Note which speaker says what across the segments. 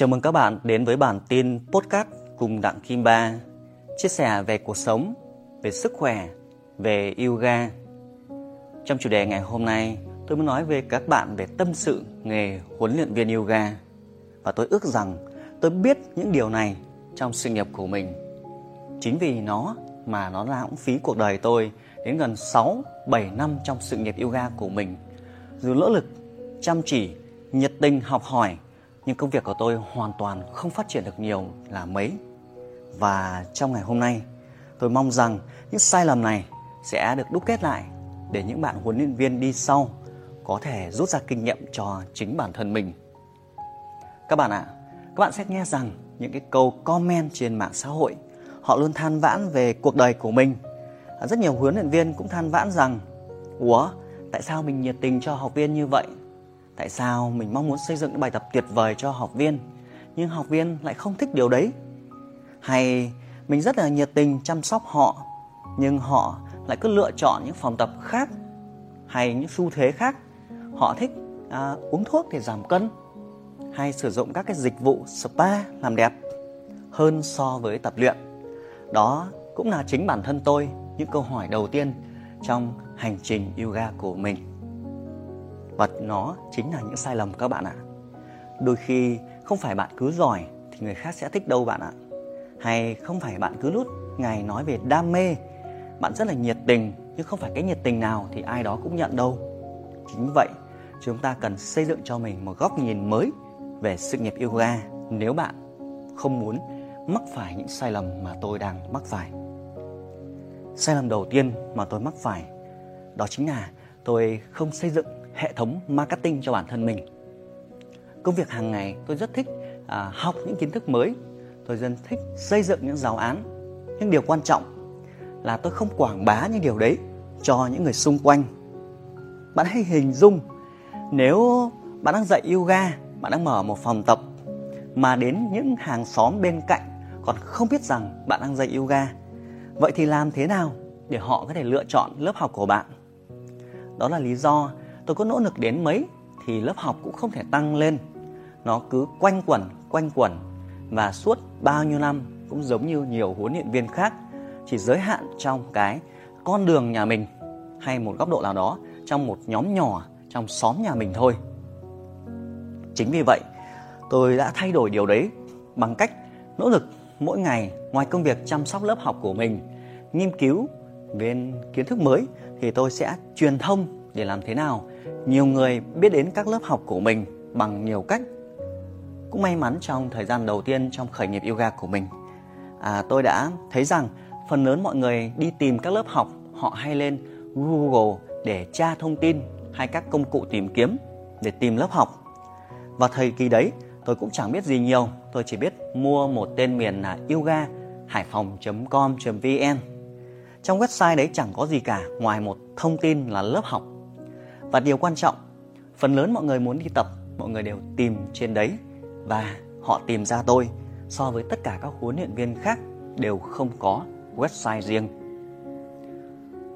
Speaker 1: Chào mừng các bạn đến với bản tin podcast cùng Đặng Kim Ba chia sẻ về cuộc sống, về sức khỏe, về yoga. Trong chủ đề ngày hôm nay, tôi muốn nói về các bạn về tâm sự nghề huấn luyện viên yoga. Và tôi ước rằng tôi biết những điều này trong sự nghiệp của mình. Chính vì nó mà nó lãng phí cuộc đời tôi đến gần 6 7 năm trong sự nghiệp yoga của mình. Dù nỗ lực, chăm chỉ, nhiệt tình học hỏi nhưng công việc của tôi hoàn toàn không phát triển được nhiều là mấy. Và trong ngày hôm nay, tôi mong rằng những sai lầm này sẽ được đúc kết lại để những bạn huấn luyện viên đi sau có thể rút ra kinh nghiệm cho chính bản thân mình. Các bạn ạ, các bạn sẽ nghe rằng những cái câu comment trên mạng xã hội họ luôn than vãn về cuộc đời của mình. Rất nhiều huấn luyện viên cũng than vãn rằng Ủa, tại sao mình nhiệt tình cho học viên như vậy tại sao mình mong muốn xây dựng những bài tập tuyệt vời cho học viên nhưng học viên lại không thích điều đấy? Hay mình rất là nhiệt tình chăm sóc họ nhưng họ lại cứ lựa chọn những phòng tập khác hay những xu thế khác? Họ thích à, uống thuốc để giảm cân hay sử dụng các cái dịch vụ spa làm đẹp hơn so với tập luyện? Đó cũng là chính bản thân tôi những câu hỏi đầu tiên trong hành trình yoga của mình và nó chính là những sai lầm các bạn ạ. Đôi khi không phải bạn cứ giỏi thì người khác sẽ thích đâu bạn ạ. Hay không phải bạn cứ lút ngày nói về đam mê, bạn rất là nhiệt tình, nhưng không phải cái nhiệt tình nào thì ai đó cũng nhận đâu. Chính vậy, chúng ta cần xây dựng cho mình một góc nhìn mới về sự nghiệp yoga nếu bạn không muốn mắc phải những sai lầm mà tôi đang mắc phải. Sai lầm đầu tiên mà tôi mắc phải đó chính là tôi không xây dựng hệ thống marketing cho bản thân mình. Công việc hàng ngày tôi rất thích à, học những kiến thức mới. Tôi dân thích xây dựng những giáo án. Nhưng điều quan trọng là tôi không quảng bá những điều đấy cho những người xung quanh. Bạn hãy hình dung nếu bạn đang dạy yoga bạn đang mở một phòng tập mà đến những hàng xóm bên cạnh còn không biết rằng bạn đang dạy yoga vậy thì làm thế nào để họ có thể lựa chọn lớp học của bạn? Đó là lý do tôi có nỗ lực đến mấy thì lớp học cũng không thể tăng lên. Nó cứ quanh quẩn quanh quẩn. Và suốt bao nhiêu năm cũng giống như nhiều huấn luyện viên khác, chỉ giới hạn trong cái con đường nhà mình hay một góc độ nào đó trong một nhóm nhỏ, trong xóm nhà mình thôi. Chính vì vậy, tôi đã thay đổi điều đấy bằng cách nỗ lực mỗi ngày ngoài công việc chăm sóc lớp học của mình, nghiên cứu về kiến thức mới thì tôi sẽ truyền thông để làm thế nào nhiều người biết đến các lớp học của mình bằng nhiều cách. Cũng may mắn trong thời gian đầu tiên trong khởi nghiệp yoga của mình. À, tôi đã thấy rằng phần lớn mọi người đi tìm các lớp học họ hay lên google để tra thông tin hay các công cụ tìm kiếm để tìm lớp học. Và thời kỳ đấy tôi cũng chẳng biết gì nhiều. Tôi chỉ biết mua một tên miền là yoga hải phòng com vn. Trong website đấy chẳng có gì cả ngoài một thông tin là lớp học và điều quan trọng, phần lớn mọi người muốn đi tập, mọi người đều tìm trên đấy. Và họ tìm ra tôi so với tất cả các huấn luyện viên khác đều không có website riêng.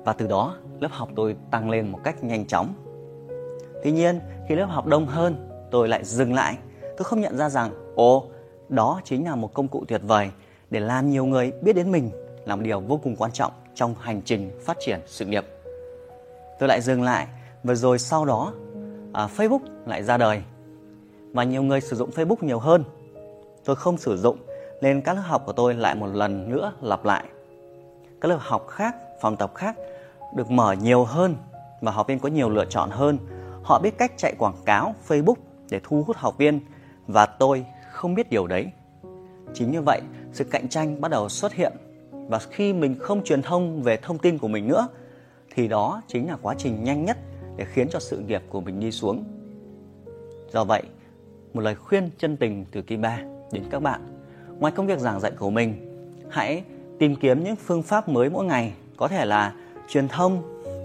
Speaker 1: Và từ đó, lớp học tôi tăng lên một cách nhanh chóng. Tuy nhiên, khi lớp học đông hơn, tôi lại dừng lại. Tôi không nhận ra rằng, ồ, đó chính là một công cụ tuyệt vời để làm nhiều người biết đến mình, là một điều vô cùng quan trọng trong hành trình phát triển sự nghiệp. Tôi lại dừng lại và rồi sau đó à, Facebook lại ra đời và nhiều người sử dụng Facebook nhiều hơn. Tôi không sử dụng nên các lớp học của tôi lại một lần nữa lặp lại. Các lớp học khác, phòng tập khác được mở nhiều hơn và học viên có nhiều lựa chọn hơn. Họ biết cách chạy quảng cáo Facebook để thu hút học viên và tôi không biết điều đấy. Chính như vậy, sự cạnh tranh bắt đầu xuất hiện và khi mình không truyền thông về thông tin của mình nữa thì đó chính là quá trình nhanh nhất để khiến cho sự nghiệp của mình đi xuống. Do vậy, một lời khuyên chân tình từ Kim Ba đến các bạn. Ngoài công việc giảng dạy của mình, hãy tìm kiếm những phương pháp mới mỗi ngày, có thể là truyền thông,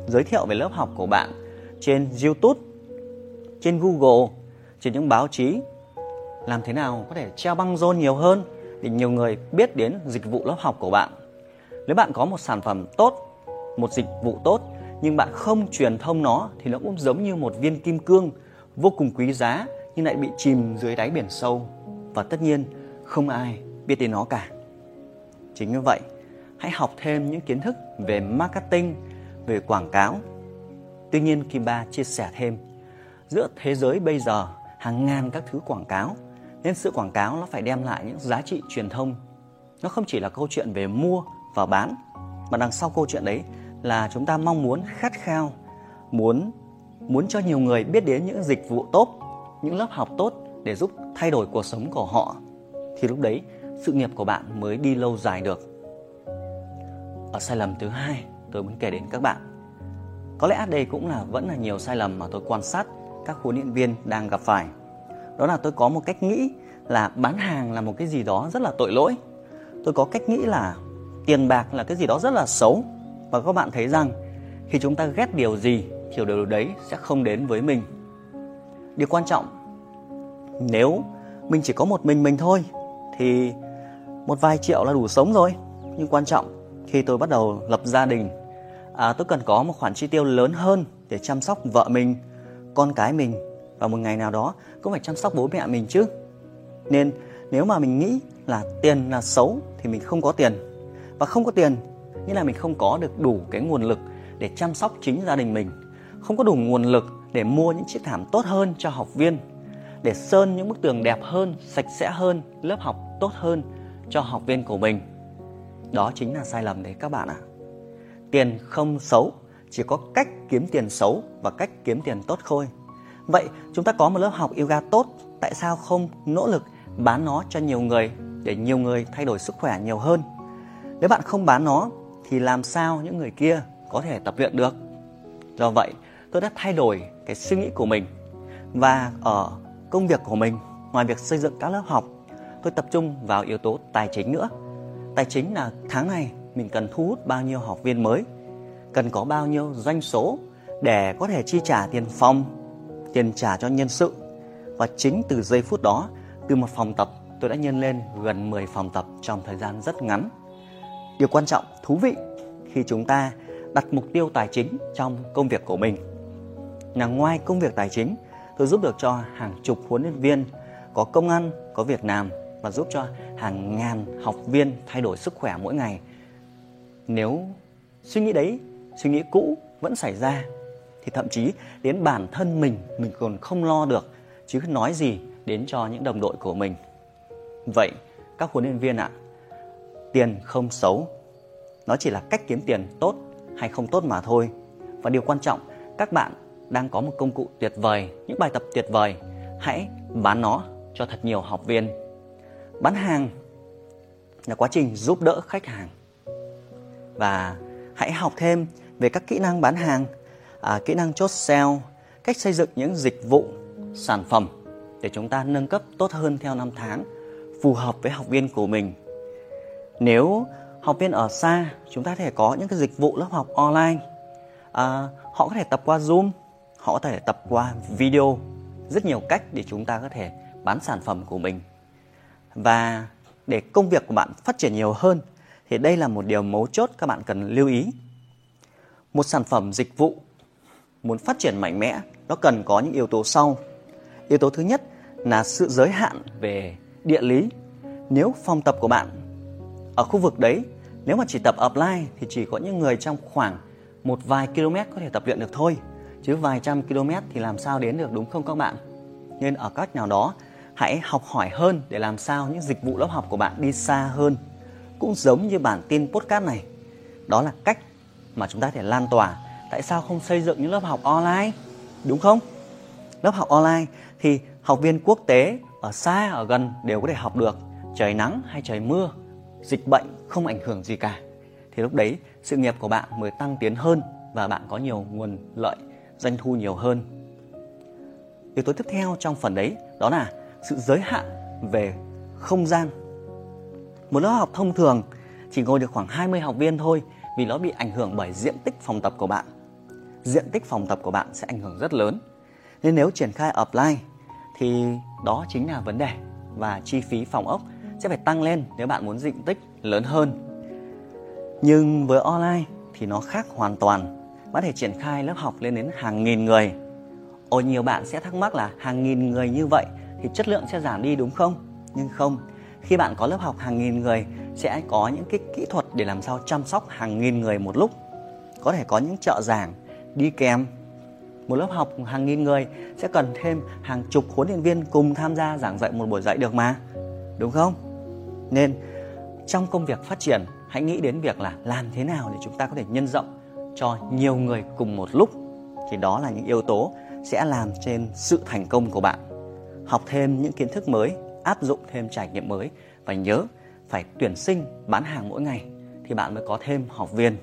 Speaker 1: giới thiệu về lớp học của bạn trên YouTube, trên Google, trên những báo chí. Làm thế nào có thể treo băng rôn nhiều hơn để nhiều người biết đến dịch vụ lớp học của bạn. Nếu bạn có một sản phẩm tốt, một dịch vụ tốt nhưng bạn không truyền thông nó thì nó cũng giống như một viên kim cương vô cùng quý giá nhưng lại bị chìm dưới đáy biển sâu và tất nhiên không ai biết đến nó cả. Chính như vậy, hãy học thêm những kiến thức về marketing, về quảng cáo. Tuy nhiên Kim Ba chia sẻ thêm, giữa thế giới bây giờ hàng ngàn các thứ quảng cáo, nên sự quảng cáo nó phải đem lại những giá trị truyền thông. Nó không chỉ là câu chuyện về mua và bán, mà đằng sau câu chuyện đấy là chúng ta mong muốn khát khao, muốn muốn cho nhiều người biết đến những dịch vụ tốt, những lớp học tốt để giúp thay đổi cuộc sống của họ thì lúc đấy sự nghiệp của bạn mới đi lâu dài được. Ở sai lầm thứ hai tôi muốn kể đến các bạn. Có lẽ đây cũng là vẫn là nhiều sai lầm mà tôi quan sát các huấn luyện viên đang gặp phải. Đó là tôi có một cách nghĩ là bán hàng là một cái gì đó rất là tội lỗi. Tôi có cách nghĩ là tiền bạc là cái gì đó rất là xấu và các bạn thấy rằng khi chúng ta ghét điều gì thì điều đấy sẽ không đến với mình. Điều quan trọng nếu mình chỉ có một mình mình thôi thì một vài triệu là đủ sống rồi. Nhưng quan trọng khi tôi bắt đầu lập gia đình à, tôi cần có một khoản chi tiêu lớn hơn để chăm sóc vợ mình con cái mình. Và một ngày nào đó cũng phải chăm sóc bố mẹ mình chứ. Nên nếu mà mình nghĩ là tiền là xấu thì mình không có tiền. Và không có tiền nghĩa là mình không có được đủ cái nguồn lực để chăm sóc chính gia đình mình, không có đủ nguồn lực để mua những chiếc thảm tốt hơn cho học viên, để sơn những bức tường đẹp hơn, sạch sẽ hơn, lớp học tốt hơn cho học viên của mình. Đó chính là sai lầm đấy các bạn ạ. Tiền không xấu, chỉ có cách kiếm tiền xấu và cách kiếm tiền tốt thôi. Vậy chúng ta có một lớp học yoga tốt, tại sao không nỗ lực bán nó cho nhiều người để nhiều người thay đổi sức khỏe nhiều hơn? Nếu bạn không bán nó thì làm sao những người kia có thể tập luyện được? Do vậy, tôi đã thay đổi cái suy nghĩ của mình. Và ở công việc của mình, ngoài việc xây dựng các lớp học, tôi tập trung vào yếu tố tài chính nữa. Tài chính là tháng này mình cần thu hút bao nhiêu học viên mới, cần có bao nhiêu doanh số để có thể chi trả tiền phòng, tiền trả cho nhân sự. Và chính từ giây phút đó, từ một phòng tập, tôi đã nhân lên gần 10 phòng tập trong thời gian rất ngắn điều quan trọng, thú vị khi chúng ta đặt mục tiêu tài chính trong công việc của mình. Là ngoài công việc tài chính, tôi giúp được cho hàng chục huấn luyện viên có công ăn, có việc làm và giúp cho hàng ngàn học viên thay đổi sức khỏe mỗi ngày. Nếu suy nghĩ đấy, suy nghĩ cũ vẫn xảy ra, thì thậm chí đến bản thân mình mình còn không lo được, chứ nói gì đến cho những đồng đội của mình. Vậy, các huấn luyện viên ạ tiền không xấu. Nó chỉ là cách kiếm tiền tốt hay không tốt mà thôi. Và điều quan trọng các bạn đang có một công cụ tuyệt vời những bài tập tuyệt vời. Hãy bán nó cho thật nhiều học viên. Bán hàng là quá trình giúp đỡ khách hàng. Và hãy học thêm về các kỹ năng bán hàng à, kỹ năng chốt sale cách xây dựng những dịch vụ sản phẩm để chúng ta nâng cấp tốt hơn theo năm tháng phù hợp với học viên của mình nếu học viên ở xa chúng ta có thể có những cái dịch vụ lớp học online. À, họ có thể tập qua zoom họ có thể tập qua video. Rất nhiều cách để chúng ta có thể bán sản phẩm của mình. Và để công việc của bạn phát triển nhiều hơn thì đây là một điều mấu chốt các bạn cần lưu ý. Một sản phẩm dịch vụ muốn phát triển mạnh mẽ nó cần có những yếu tố sau. Yếu tố thứ nhất là sự giới hạn về địa lý. Nếu phòng tập của bạn ở khu vực đấy, nếu mà chỉ tập offline thì chỉ có những người trong khoảng một vài km có thể tập luyện được thôi. Chứ vài trăm km thì làm sao đến được, đúng không các bạn? Nên ở cách nào đó, hãy học hỏi hơn để làm sao những dịch vụ lớp học của bạn đi xa hơn. Cũng giống như bản tin podcast này. Đó là cách mà chúng ta thể lan tỏa tại sao không xây dựng những lớp học online, đúng không? Lớp học online thì học viên quốc tế ở xa, ở gần đều có thể học được. Trời nắng hay trời mưa dịch bệnh không ảnh hưởng gì cả. Thì lúc đấy, sự nghiệp của bạn mới tăng tiến hơn và bạn có nhiều nguồn lợi, doanh thu nhiều hơn. Yếu tố tiếp theo trong phần đấy, đó là sự giới hạn về không gian. Một lớp học thông thường chỉ ngồi được khoảng 20 học viên thôi vì nó bị ảnh hưởng bởi diện tích phòng tập của bạn. Diện tích phòng tập của bạn sẽ ảnh hưởng rất lớn. Nên nếu triển khai offline thì đó chính là vấn đề và chi phí phòng ốc sẽ phải tăng lên nếu bạn muốn diện tích lớn hơn nhưng với online thì nó khác hoàn toàn có thể triển khai lớp học lên đến hàng nghìn người. Ồ nhiều bạn sẽ thắc mắc là hàng nghìn người như vậy thì chất lượng sẽ giảm đi đúng không? Nhưng không, khi bạn có lớp học hàng nghìn người sẽ có những cái kỹ thuật để làm sao chăm sóc hàng nghìn người một lúc. Có thể có những trợ giảng đi kèm một lớp học hàng nghìn người sẽ cần thêm hàng chục huấn luyện viên cùng tham gia giảng dạy một buổi dạy được mà. Đúng không? Nên trong công việc phát triển, hãy nghĩ đến việc là làm thế nào để chúng ta có thể nhân rộng cho nhiều người cùng một lúc. Thì đó là những yếu tố sẽ làm trên sự thành công của bạn. Học thêm những kiến thức mới, áp dụng thêm trải nghiệm mới và nhớ phải tuyển sinh, bán hàng mỗi ngày thì bạn mới có thêm học viên.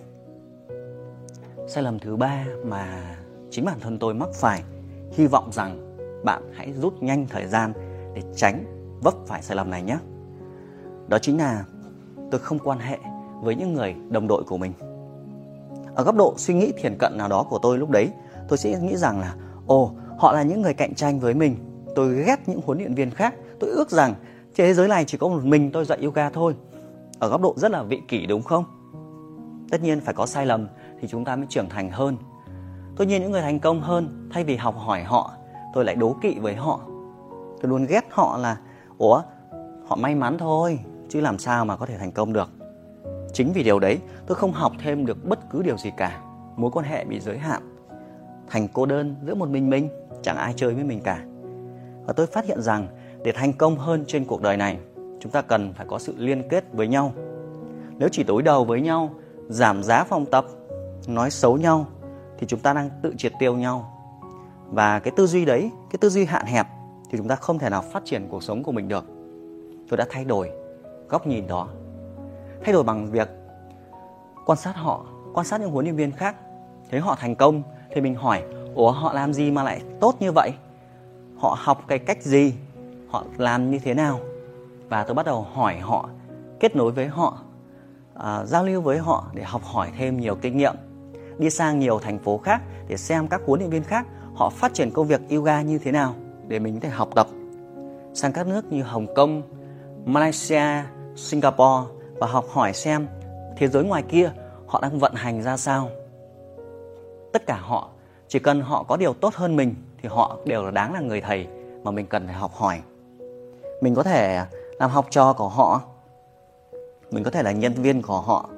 Speaker 1: Sai lầm thứ ba mà chính bản thân tôi mắc phải, hy vọng rằng bạn hãy rút nhanh thời gian để tránh vấp phải sai lầm này nhé đó chính là tôi không quan hệ với những người đồng đội của mình. Ở góc độ suy nghĩ thiền cận nào đó của tôi lúc đấy, tôi sẽ nghĩ rằng là, ồ, họ là những người cạnh tranh với mình. Tôi ghét những huấn luyện viên khác. Tôi ước rằng thế giới này chỉ có một mình tôi dạy yoga thôi. Ở góc độ rất là vị kỷ đúng không? Tất nhiên phải có sai lầm thì chúng ta mới trưởng thành hơn. Tôi nhìn những người thành công hơn, thay vì học hỏi họ, tôi lại đố kỵ với họ. Tôi luôn ghét họ là, ủa, họ may mắn thôi chứ làm sao mà có thể thành công được? Chính vì điều đấy, tôi không học thêm được bất cứ điều gì cả. Mối quan hệ bị giới hạn. Thành cô đơn giữa một mình mình, chẳng ai chơi với mình cả. Và tôi phát hiện rằng, để thành công hơn trên cuộc đời này, chúng ta cần phải có sự liên kết với nhau. Nếu chỉ đối đầu với nhau, giảm giá phòng tập, nói xấu nhau, thì chúng ta đang tự triệt tiêu nhau. Và cái tư duy đấy, cái tư duy hạn hẹp, thì chúng ta không thể nào phát triển cuộc sống của mình được. Tôi đã thay đổi góc nhìn đó. Thay đổi bằng việc quan sát họ quan sát những huấn luyện viên khác. Thấy họ thành công thì mình hỏi ủa họ làm gì mà lại tốt như vậy? Họ học cái cách gì? Họ làm như thế nào? Và tôi bắt đầu hỏi họ kết nối với họ à, giao lưu với họ để học hỏi thêm nhiều kinh nghiệm. Đi sang nhiều thành phố khác để xem các huấn luyện viên khác họ phát triển công việc yoga như thế nào để mình có thể học tập. Sang các nước như Hồng Kông, Malaysia, Singapore và học hỏi xem thế giới ngoài kia họ đang vận hành ra sao. Tất cả họ chỉ cần họ có điều tốt hơn mình thì họ đều là đáng là người thầy mà mình cần phải học hỏi. Mình có thể làm học trò của họ, mình có thể là nhân viên của họ,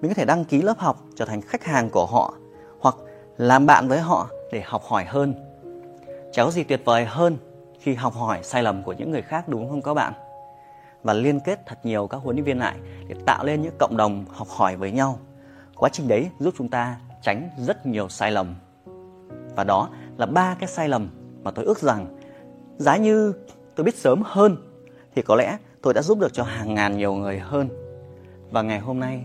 Speaker 1: mình có thể đăng ký lớp học trở thành khách hàng của họ hoặc làm bạn với họ để học hỏi hơn. Chẳng có gì tuyệt vời hơn khi học hỏi sai lầm của những người khác đúng không các bạn? Và liên kết thật nhiều các huấn luyện viên lại để tạo lên những cộng đồng học hỏi với nhau. Quá trình đấy giúp chúng ta tránh rất nhiều sai lầm. Và đó là ba cái sai lầm mà tôi ước rằng giá như tôi biết sớm hơn thì có lẽ tôi đã giúp được cho hàng ngàn nhiều người hơn. Và ngày hôm nay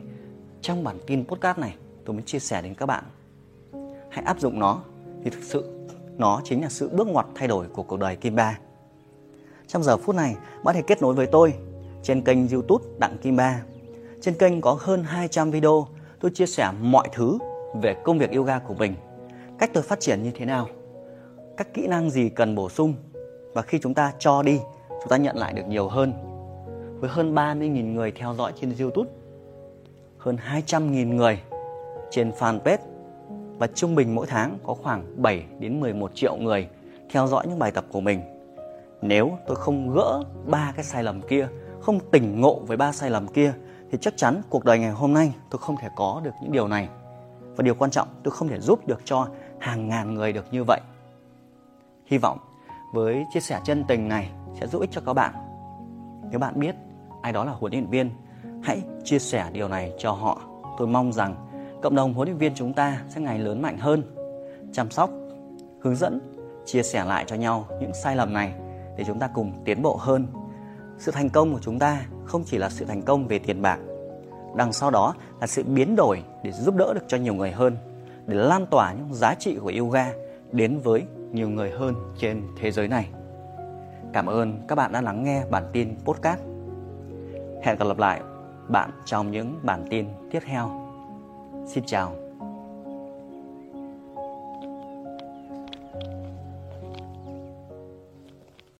Speaker 1: trong bản tin podcast này tôi muốn chia sẻ đến các bạn hãy áp dụng nó thì thực sự nó chính là sự bước ngoặt thay đổi của cuộc đời Kim Ba. Trong giờ phút này, bạn hãy kết nối với tôi trên kênh YouTube Đặng Kim Ba. Trên kênh có hơn 200 video tôi chia sẻ mọi thứ về công việc yoga của mình, cách tôi phát triển như thế nào, các kỹ năng gì cần bổ sung và khi chúng ta cho đi, chúng ta nhận lại được nhiều hơn. Với hơn 30.000 người theo dõi trên YouTube, hơn 200.000 người trên fanpage và trung bình mỗi tháng có khoảng 7 đến 11 triệu người theo dõi những bài tập của mình. Nếu tôi không gỡ ba cái sai lầm kia, không tỉnh ngộ với ba sai lầm kia thì chắc chắn cuộc đời ngày hôm nay tôi không thể có được những điều này. Và điều quan trọng tôi không thể giúp được cho hàng ngàn người được như vậy. Hy vọng với chia sẻ chân tình này sẽ giúp ích cho các bạn. Nếu bạn biết ai đó là huấn luyện viên, hãy chia sẻ điều này cho họ. Tôi mong rằng cộng đồng huấn luyện viên chúng ta sẽ ngày lớn mạnh hơn, chăm sóc, hướng dẫn, chia sẻ lại cho nhau những sai lầm này để chúng ta cùng tiến bộ hơn. Sự thành công của chúng ta không chỉ là sự thành công về tiền bạc, đằng sau đó là sự biến đổi để giúp đỡ được cho nhiều người hơn, để lan tỏa những giá trị của yoga đến với nhiều người hơn trên thế giới này. Cảm ơn các bạn đã lắng nghe bản tin podcast. Hẹn gặp lại bạn trong những bản tin tiếp theo. Xin chào